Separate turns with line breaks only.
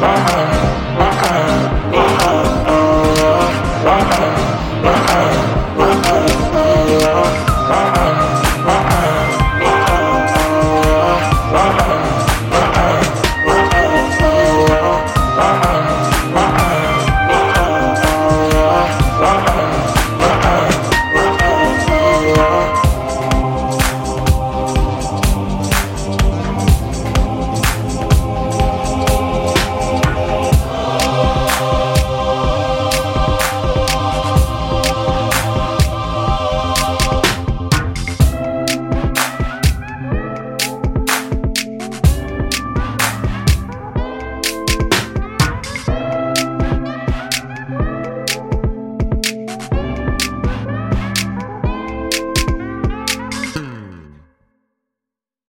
Uh-huh.